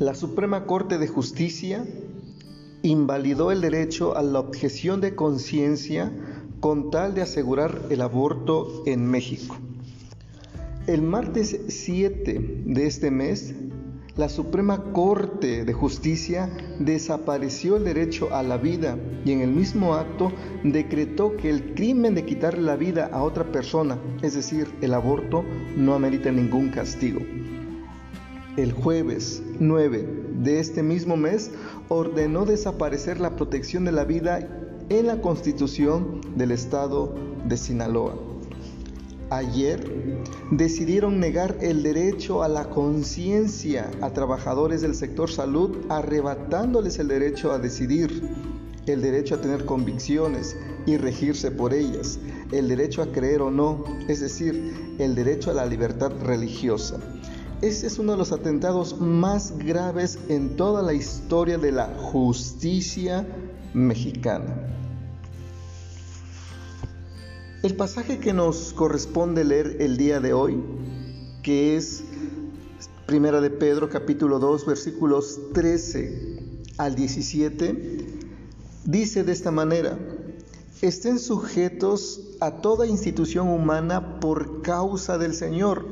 La Suprema Corte de Justicia invalidó el derecho a la objeción de conciencia con tal de asegurar el aborto en México. El martes 7 de este mes, la Suprema Corte de Justicia desapareció el derecho a la vida y en el mismo acto decretó que el crimen de quitarle la vida a otra persona, es decir, el aborto, no amerita ningún castigo. El jueves 9 de este mismo mes ordenó desaparecer la protección de la vida en la Constitución del Estado de Sinaloa. Ayer decidieron negar el derecho a la conciencia a trabajadores del sector salud, arrebatándoles el derecho a decidir, el derecho a tener convicciones y regirse por ellas, el derecho a creer o no, es decir, el derecho a la libertad religiosa. Este es uno de los atentados más graves en toda la historia de la justicia mexicana. El pasaje que nos corresponde leer el día de hoy, que es Primera de Pedro capítulo 2 versículos 13 al 17, dice de esta manera: Estén sujetos a toda institución humana por causa del Señor,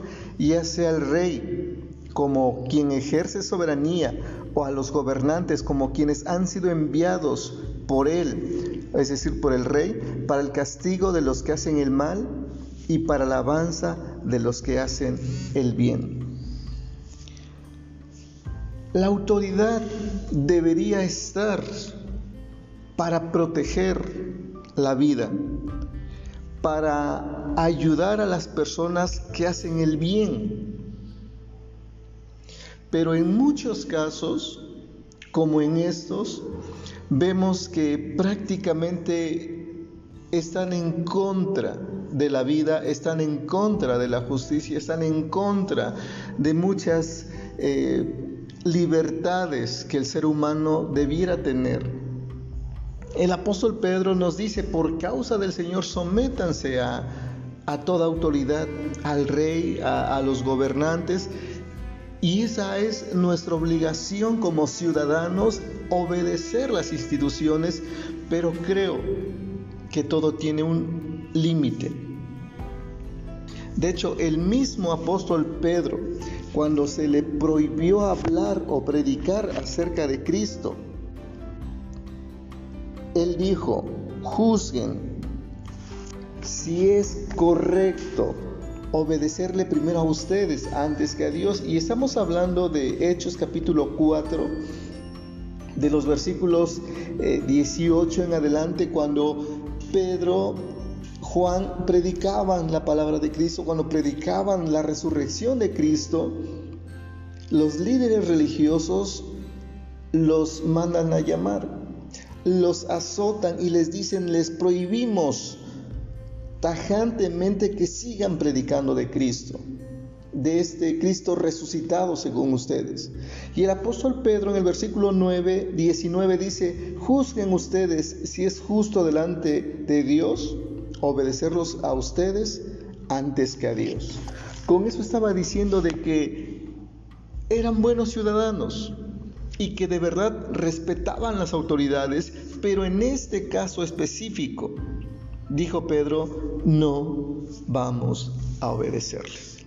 ya sea el rey como quien ejerce soberanía o a los gobernantes como quienes han sido enviados por él, es decir, por el rey, para el castigo de los que hacen el mal y para la alabanza de los que hacen el bien. La autoridad debería estar para proteger la vida, para ayudar a las personas que hacen el bien. Pero en muchos casos, como en estos, vemos que prácticamente están en contra de la vida, están en contra de la justicia, están en contra de muchas eh, libertades que el ser humano debiera tener. El apóstol Pedro nos dice, por causa del Señor, sométanse a, toda autoridad, al rey, a los gobernantes, y esa es nuestra obligación como ciudadanos, obedecer las instituciones, pero creo que todo tiene un límite. De hecho, el mismo apóstol Pedro, cuando se le prohibió hablar o predicar acerca de Cristo, él dijo, juzguen si es correcto obedecerle primero a ustedes antes que a Dios. Y estamos hablando de Hechos capítulo 4, de los versículos 18 eh, en adelante, cuando Pedro, Juan predicaban la palabra de Cristo, cuando predicaban la resurrección de Cristo, los líderes religiosos los mandan a llamar, los azotan y les dicen, les prohibimos tajantemente que sigan predicando de Cristo, de este Cristo resucitado según ustedes. Y el apóstol Pedro en el versículo 9, 19 dice, juzguen ustedes si es justo delante de Dios obedecerlos a ustedes antes que a Dios. Con eso estaba diciendo de que eran buenos ciudadanos y que de verdad respetaban las autoridades, pero en este caso específico dijo Pedro, no vamos a obedecerles.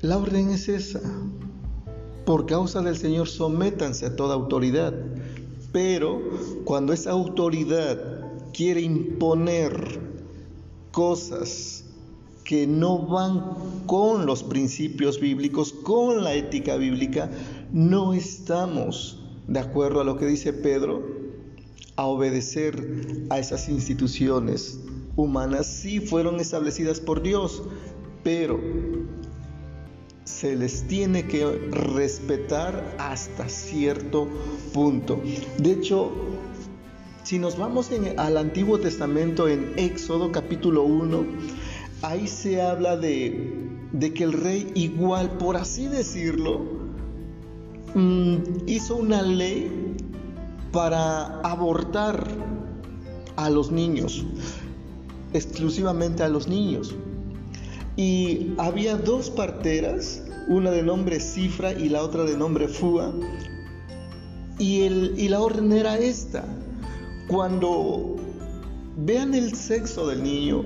La orden es esa. Por causa del Señor, sométanse a toda autoridad. Pero cuando esa autoridad quiere imponer cosas que no van con los principios bíblicos, con la ética bíblica, no estamos de acuerdo a lo que dice Pedro, a obedecer a esas instituciones humanas, sí fueron establecidas por Dios, pero se les tiene que respetar hasta cierto punto. De hecho, si nos vamos al Antiguo Testamento en Éxodo capítulo 1, ahí se habla de, que el rey igual, por así decirlo, mm, hizo una ley para abortar a los niños, exclusivamente a los niños. y había dos parteras, una de nombre Cifra y la otra de nombre Fua, y, la orden era esta, cuando vean el sexo del niño,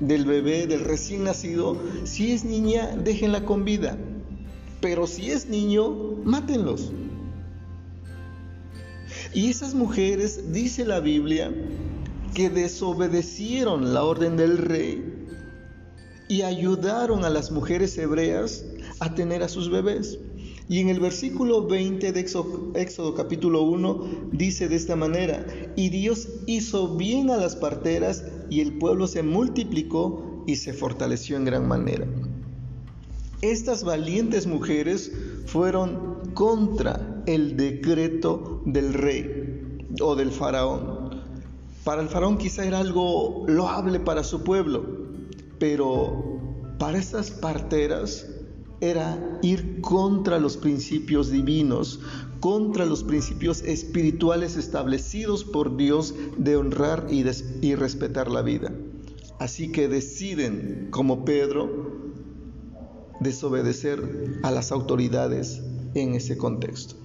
del bebé, del recién nacido, si es niña, déjenla con vida, pero si es niño, mátenlos. Y esas mujeres, dice la Biblia, que desobedecieron la orden del rey y ayudaron a las mujeres hebreas a tener a sus bebés. Y en el versículo 20 de Éxodo, capítulo 1 dice de esta manera, y Dios hizo bien a las parteras y el pueblo se multiplicó y se fortaleció en gran manera. Estas valientes mujeres fueron contra el decreto del rey o del faraón. Para el faraón quizá era algo loable para su pueblo, pero para estas parteras era ir contra los principios divinos, contra los principios espirituales establecidos por Dios de honrar y, respetar la vida. Así que deciden, como Pedro, desobedecer a las autoridades en ese contexto.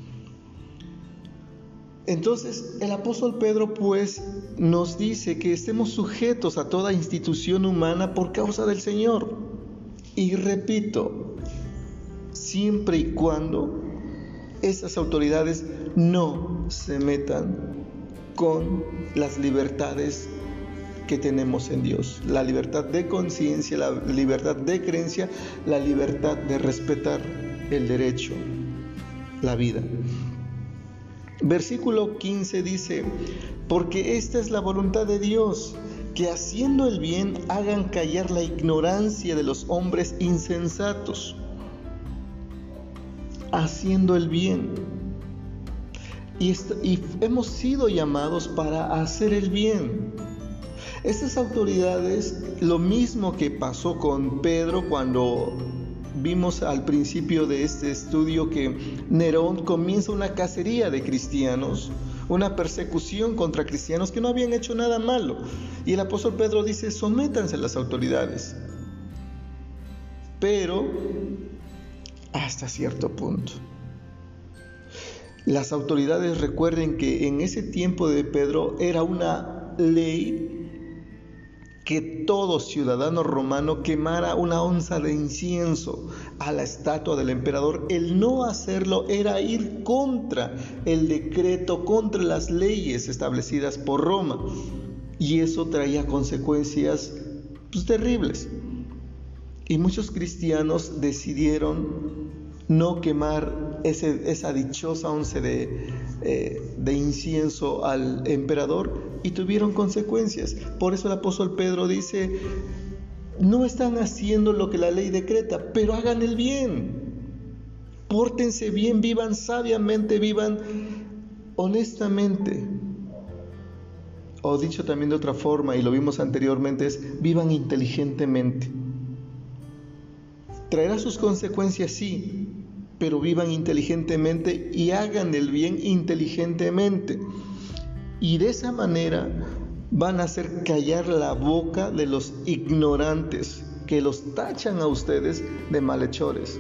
Entonces el apóstol Pedro pues nos dice que estemos sujetos a toda institución humana por causa del Señor. Y repito, siempre y cuando esas autoridades no se metan con las libertades que tenemos en Dios. La libertad de conciencia, la libertad de creencia, la libertad de respetar el derecho, la vida. Versículo 15 dice, porque esta es la voluntad de Dios, que haciendo el bien hagan callar la ignorancia de los hombres insensatos. Haciendo el bien. Y, hemos sido llamados para hacer el bien. Estas autoridades, lo mismo que pasó con Pedro cuando Vimos al principio de este estudio que Nerón comienza una cacería de cristianos, una persecución contra cristianos que no habían hecho nada malo. Y el apóstol Pedro dice, sométanse a las autoridades. Pero hasta cierto punto. Las autoridades recuerden que en ese tiempo de Pedro era una ley que todo ciudadano romano quemara una onza de incienso a la estatua del emperador. El no hacerlo era ir contra el decreto, contra las leyes establecidas por Roma. Y eso traía consecuencias pues, terribles. Y muchos cristianos decidieron no quemar esa dichosa once de, eh, de incienso al emperador y tuvieron consecuencias. Por eso el apóstol Pedro dice, no están haciendo lo que la ley decreta, pero hagan el bien. Pórtense bien, vivan sabiamente, vivan honestamente. O dicho también de otra forma, y lo vimos anteriormente, es vivan inteligentemente. Traerá sus consecuencias, sí, pero vivan inteligentemente y hagan el bien inteligentemente. Y de esa manera van a hacer callar la boca de los ignorantes que los tachan a ustedes de malhechores.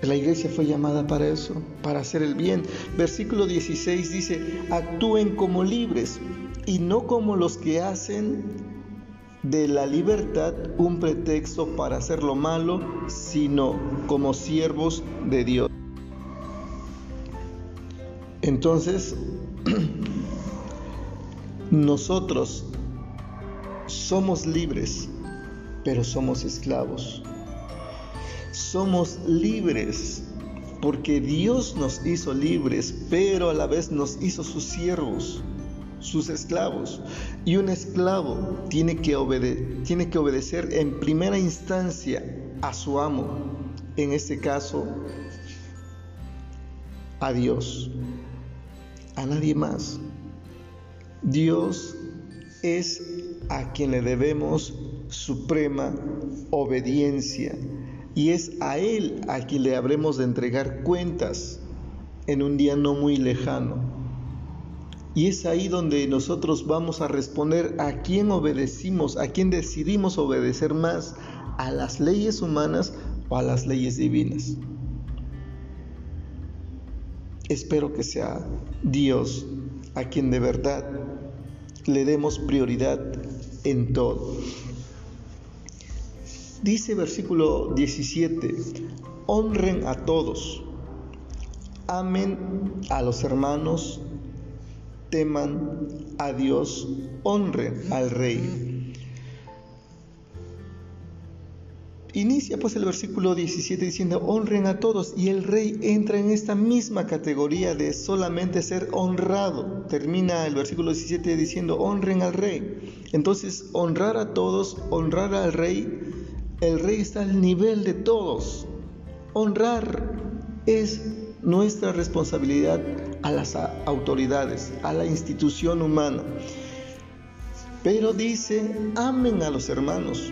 La iglesia fue llamada para eso, para hacer el bien. Versículo 16 dice, actúen como libres y no como los que hacen de la libertad un pretexto para hacer lo malo, sino como siervos de Dios. Entonces, nosotros somos libres, pero somos esclavos. Somos libres porque Dios nos hizo libres, pero a la vez nos hizo sus siervos sus esclavos. Y un esclavo tiene que, tiene que obedecer en primera instancia a su amo, en este caso a Dios, a nadie más. Dios es a quien le debemos suprema obediencia y es a Él a quien le habremos de entregar cuentas en un día no muy lejano. Y es ahí donde nosotros vamos a responder a quién obedecimos, a quién decidimos obedecer más, a las leyes humanas o a las leyes divinas. Espero que sea Dios a quien de verdad le demos prioridad en todo. Dice versículo 17, honren a todos, amen a los hermanos, teman a Dios, honren al rey. Inicia pues el versículo 17 diciendo, honren a todos. Y el rey entra en esta misma categoría de solamente ser honrado. Termina el versículo 17 diciendo, honren al rey. Entonces, honrar a todos, honrar al rey, el rey está al nivel de todos. Honrar es nuestra responsabilidad a las autoridades, a la institución humana. Pero dice, amen a los hermanos.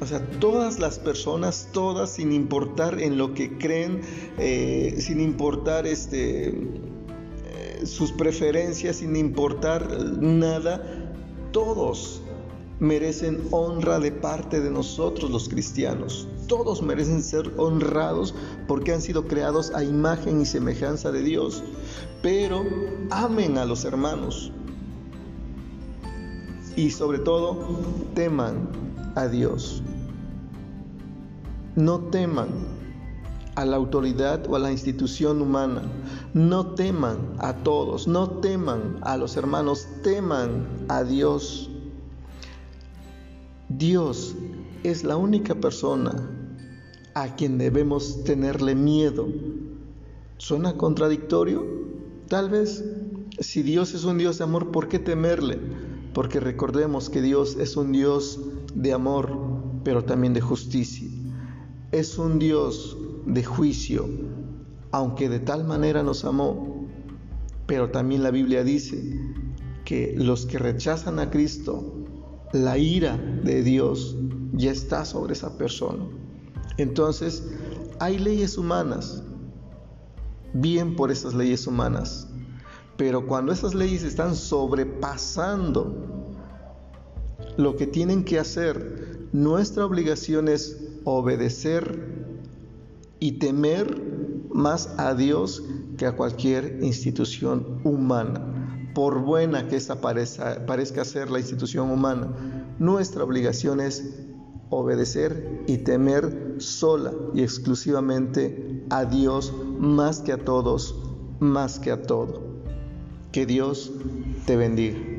O sea, todas las personas, todas, sin importar en lo que creen, eh, sin importar este, eh, sus preferencias, sin importar nada, todos merecen honra de parte de nosotros los cristianos. Todos merecen ser honrados porque han sido creados a imagen y semejanza de Dios. Pero amen a los hermanos. Y sobre todo, teman a Dios. No teman a la autoridad o a la institución humana. No teman a todos, no teman a los hermanos, teman a Dios. Dios es la única persona a quien debemos tenerle miedo. ¿Suena contradictorio? Tal vez. Si Dios es un Dios de amor, ¿por qué temerle? Porque recordemos que Dios es un Dios de amor, pero también de justicia es un Dios de juicio, aunque de tal manera nos amó. Pero también la Biblia dice que los que rechazan a Cristo, la ira de Dios ya está sobre esa persona. Entonces, hay leyes humanas, bien por esas leyes humanas, pero cuando esas leyes están sobrepasando lo que tienen que hacer, nuestra obligación es obedecer y temer más a Dios que a cualquier institución humana. Por buena que esa parezca, ser la institución humana, nuestra obligación es obedecer y temer sola y exclusivamente a Dios más que a todos, más que a todo. Que Dios te bendiga.